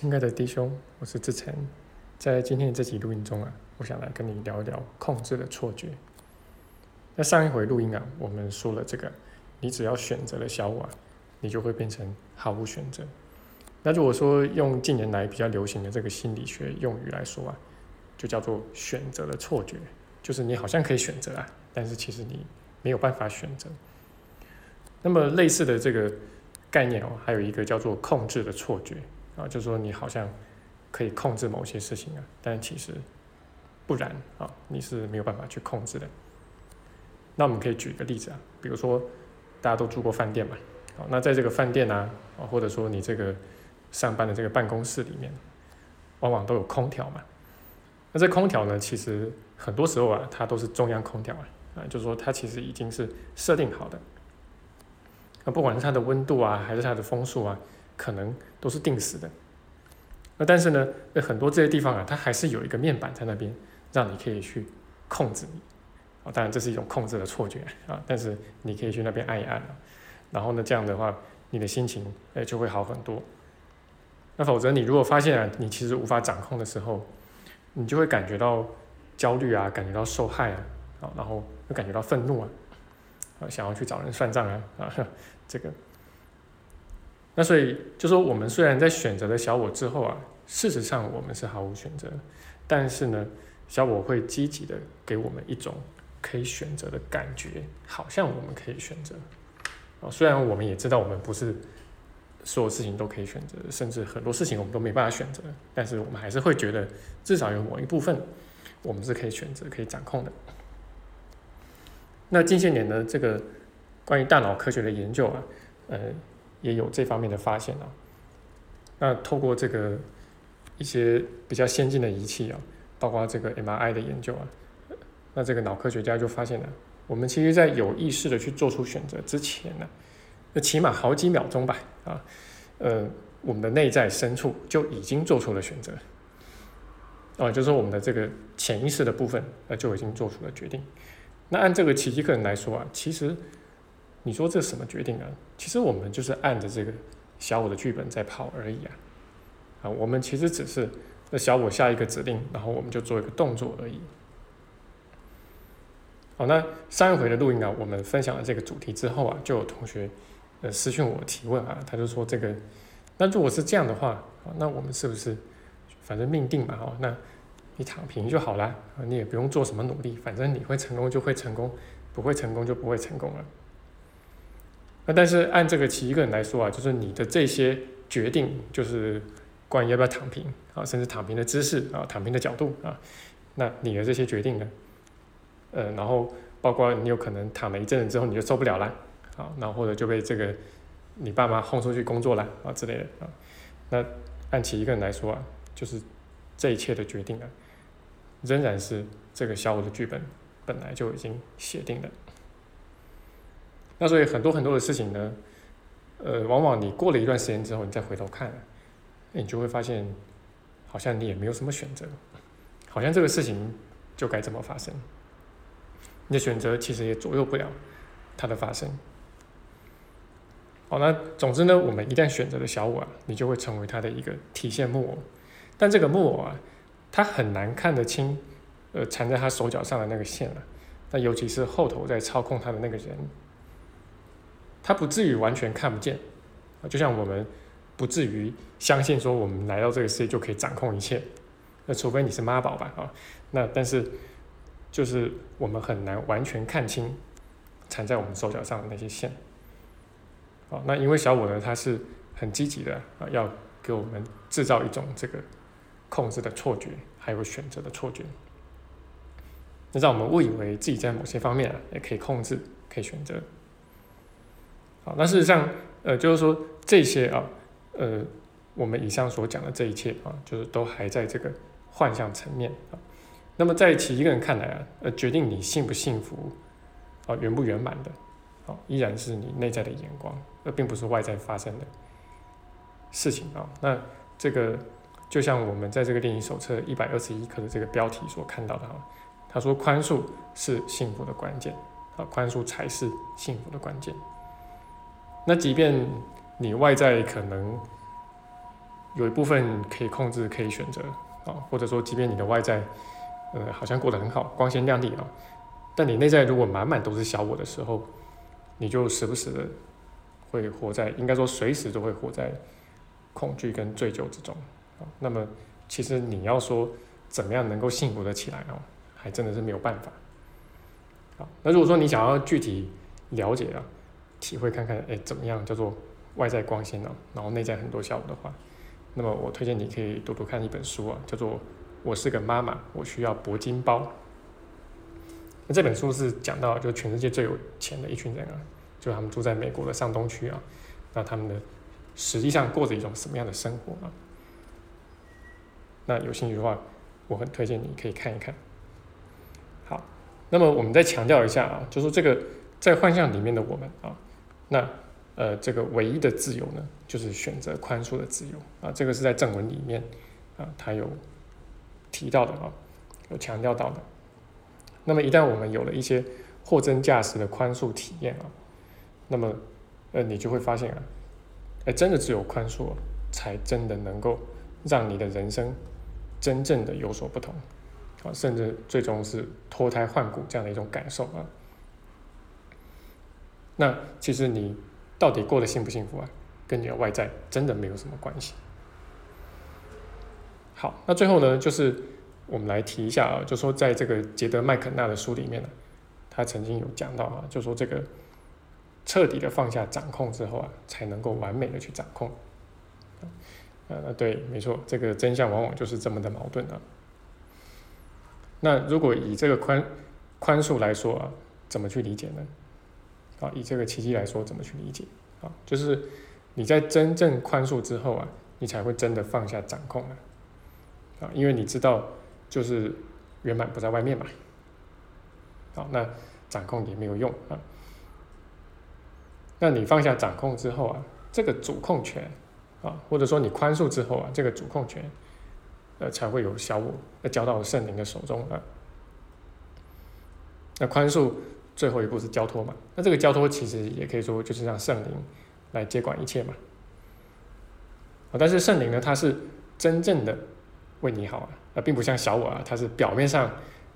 亲爱的弟兄，我是志成，在今天的这集录音中啊，我想来跟你聊一聊控制的错觉。那上一回录音啊，我们说了这个，你只要选择了小我，你就会变成毫无选择。那如果说用近年来比较流行的这个心理学用语来说啊，就叫做选择的错觉，就是你好像可以选择啊，但是其实你没有办法选择。那么类似的这个概念哦，还有一个叫做控制的错觉。啊，就是说你好像可以控制某些事情啊，但其实不然啊，你是没有办法去控制的。那我们可以举一个例子啊，比如说大家都住过饭店嘛，啊，那在这个饭店啊，啊，或者说你这个上班的这个办公室里面，往往都有空调嘛。那这空调呢，其实很多时候啊，它都是中央空调啊，啊，就是说它其实已经是设定好的。那不管是它的温度啊，还是它的风速啊。可能都是定死的，那但是呢，那很多这些地方啊，它还是有一个面板在那边，让你可以去控制你，啊，当然这是一种控制的错觉啊，但是你可以去那边按一按啊，然后呢，这样的话，你的心情呃就会好很多。那否则你如果发现啊，你其实无法掌控的时候，你就会感觉到焦虑啊，感觉到受害啊，啊，然后又感觉到愤怒啊，啊，想要去找人算账啊，啊，这个。那所以就说，我们虽然在选择了小我之后啊，事实上我们是毫无选择，但是呢，小我会积极的给我们一种可以选择的感觉，好像我们可以选择。啊，虽然我们也知道我们不是所有事情都可以选择，甚至很多事情我们都没办法选择，但是我们还是会觉得，至少有某一部分我们是可以选择、可以掌控的。那近些年呢，这个关于大脑科学的研究啊，呃。也有这方面的发现啊。那透过这个一些比较先进的仪器啊，包括这个 MRI 的研究啊，那这个脑科学家就发现了，我们其实在有意识的去做出选择之前呢，那起码好几秒钟吧，啊，呃，我们的内在深处就已经做出了选择，啊，就是我们的这个潜意识的部分，呃，就已经做出了决定。那按这个奇迹课人来说啊，其实。你说这什么决定啊？其实我们就是按着这个小我的剧本在跑而已啊！啊，我们其实只是那小我下一个指令，然后我们就做一个动作而已。好，那上一回的录音啊，我们分享了这个主题之后啊，就有同学呃私信我提问啊，他就说这个，那如果是这样的话，那我们是不是反正命定嘛？哦，那你躺平就好了，你也不用做什么努力，反正你会成功就会成功，不会成功就不会成功了。那但是按这个奇一个人来说啊，就是你的这些决定，就是关于要不要躺平啊，甚至躺平的姿势啊，躺平的角度啊，那你的这些决定呢，呃，然后包括你有可能躺了一阵子之后你就受不了了啊，然后或者就被这个你爸妈轰出去工作了啊之类的啊，那按奇一个人来说啊，就是这一切的决定啊，仍然是这个小我的剧本本来就已经写定了。那所以很多很多的事情呢，呃，往往你过了一段时间之后，你再回头看，你就会发现，好像你也没有什么选择，好像这个事情就该这么发生，你的选择其实也左右不了它的发生。好，那总之呢，我们一旦选择了小我，你就会成为它的一个体现木偶，但这个木偶啊，它很难看得清，呃，缠在他手脚上的那个线了，那尤其是后头在操控他的那个人。他不至于完全看不见，就像我们不至于相信说我们来到这个世界就可以掌控一切，那除非你是妈宝吧，啊，那但是就是我们很难完全看清缠在我们手脚上的那些线，啊，那因为小我呢，他是很积极的啊，要给我们制造一种这个控制的错觉，还有选择的错觉，那让我们误以为自己在某些方面啊也可以控制，可以选择。那事实上，呃，就是说这些啊，呃，我们以上所讲的这一切啊，就是都还在这个幻象层面啊。那么在其一个人看来啊，呃，决定你幸不幸福啊，圆不圆满的，啊，依然是你内在的眼光，而并不是外在发生的事情啊。那这个就像我们在这个电影手册一百二十一课的这个标题所看到的啊，他说宽恕是幸福的关键啊，宽恕才是幸福的关键。那即便你外在可能有一部分可以控制，可以选择啊，或者说，即便你的外在，呃，好像过得很好，光鲜亮丽啊，但你内在如果满满都是小我的时候，你就时不时的会活在，应该说随时都会活在恐惧跟醉酒之中啊。那么，其实你要说怎么样能够幸福的起来哦，还真的是没有办法。好，那如果说你想要具体了解啊，体会看看，哎，怎么样叫做外在光鲜呢？然后内在很多小我的话。那么我推荐你可以读读看一本书啊，叫做《我是个妈妈，我需要铂金包》。那这本书是讲到，就全世界最有钱的一群人啊，就他们住在美国的上东区啊，那他们的实际上过着一种什么样的生活啊？那有兴趣的话，我很推荐你可以看一看。好，那么我们再强调一下啊，就说这个在幻象里面的我们啊，那。呃，这个唯一的自由呢，就是选择宽恕的自由啊。这个是在正文里面啊，他有提到的啊，有强调到的。那么一旦我们有了一些货真价实的宽恕体验啊，那么呃，你就会发现啊，哎，真的只有宽恕，才真的能够让你的人生真正的有所不同啊，甚至最终是脱胎换骨这样的一种感受啊。那其实你。到底过得幸不幸福啊？跟你的外在真的没有什么关系。好，那最后呢，就是我们来提一下啊，就说在这个杰德麦肯纳的书里面呢，他曾经有讲到啊，就说这个彻底的放下掌控之后啊，才能够完美的去掌控。呃，对，没错，这个真相往往就是这么的矛盾啊。那如果以这个宽宽恕来说啊，怎么去理解呢？啊，以这个奇迹来说，怎么去理解？啊，就是你在真正宽恕之后啊，你才会真的放下掌控啊，啊，因为你知道，就是圆满不在外面嘛。好，那掌控也没有用啊。那你放下掌控之后啊，这个主控权啊，或者说你宽恕之后啊，这个主控权，呃，才会有小我交到圣灵的手中啊。那宽恕。最后一步是交托嘛？那这个交托其实也可以说就是让圣灵来接管一切嘛。啊，但是圣灵呢，他是真正的为你好啊，啊，并不像小我啊，他是表面上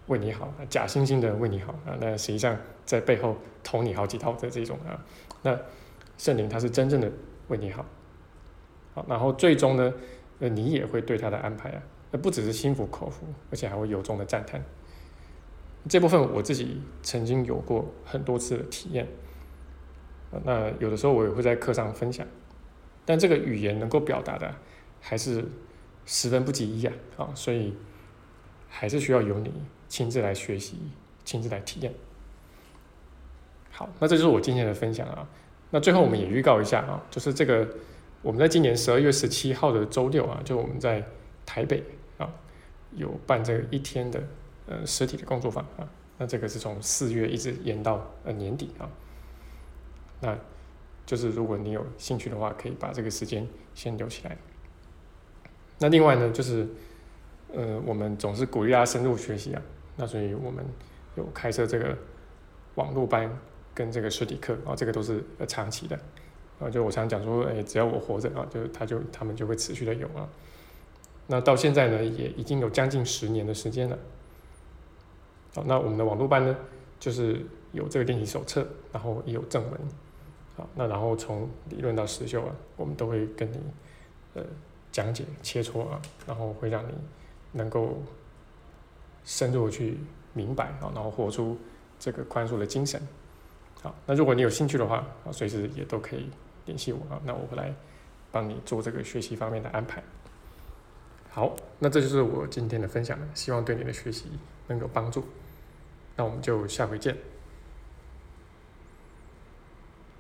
为你好，假惺惺的为你好啊，那实际上在背后捅你好几刀的这种啊。那圣灵他是真正的为你好，好，然后最终呢，呃，你也会对他的安排啊，那不只是心服口服，而且还会由衷的赞叹。这部分我自己曾经有过很多次的体验，那有的时候我也会在课上分享，但这个语言能够表达的还是十分不及一啊，啊，所以还是需要由你亲自来学习，亲自来体验。好，那这就是我今天的分享啊。那最后我们也预告一下啊，就是这个我们在今年十二月十七号的周六啊，就我们在台北啊有办这个一天的。呃，实体的工作坊啊，那这个是从四月一直延到呃年底啊，那就是如果你有兴趣的话，可以把这个时间先留起来。那另外呢，就是呃，我们总是鼓励大家深入学习啊，那所以我们有开设这个网络班跟这个实体课啊，这个都是呃长期的啊，就我常讲说，哎，只要我活着啊，就他就他们就会持续的有啊。那到现在呢，也已经有将近十年的时间了。好，那我们的网络班呢，就是有这个练习手册，然后也有正文，好，那然后从理论到实修啊，我们都会跟你呃讲解切磋啊，然后会让你能够深入去明白啊，然后活出这个宽恕的精神。好，那如果你有兴趣的话啊，随时也都可以联系我啊，那我会来帮你做这个学习方面的安排。好，那这就是我今天的分享了，希望对你的学习能有帮助。那我们就下回见。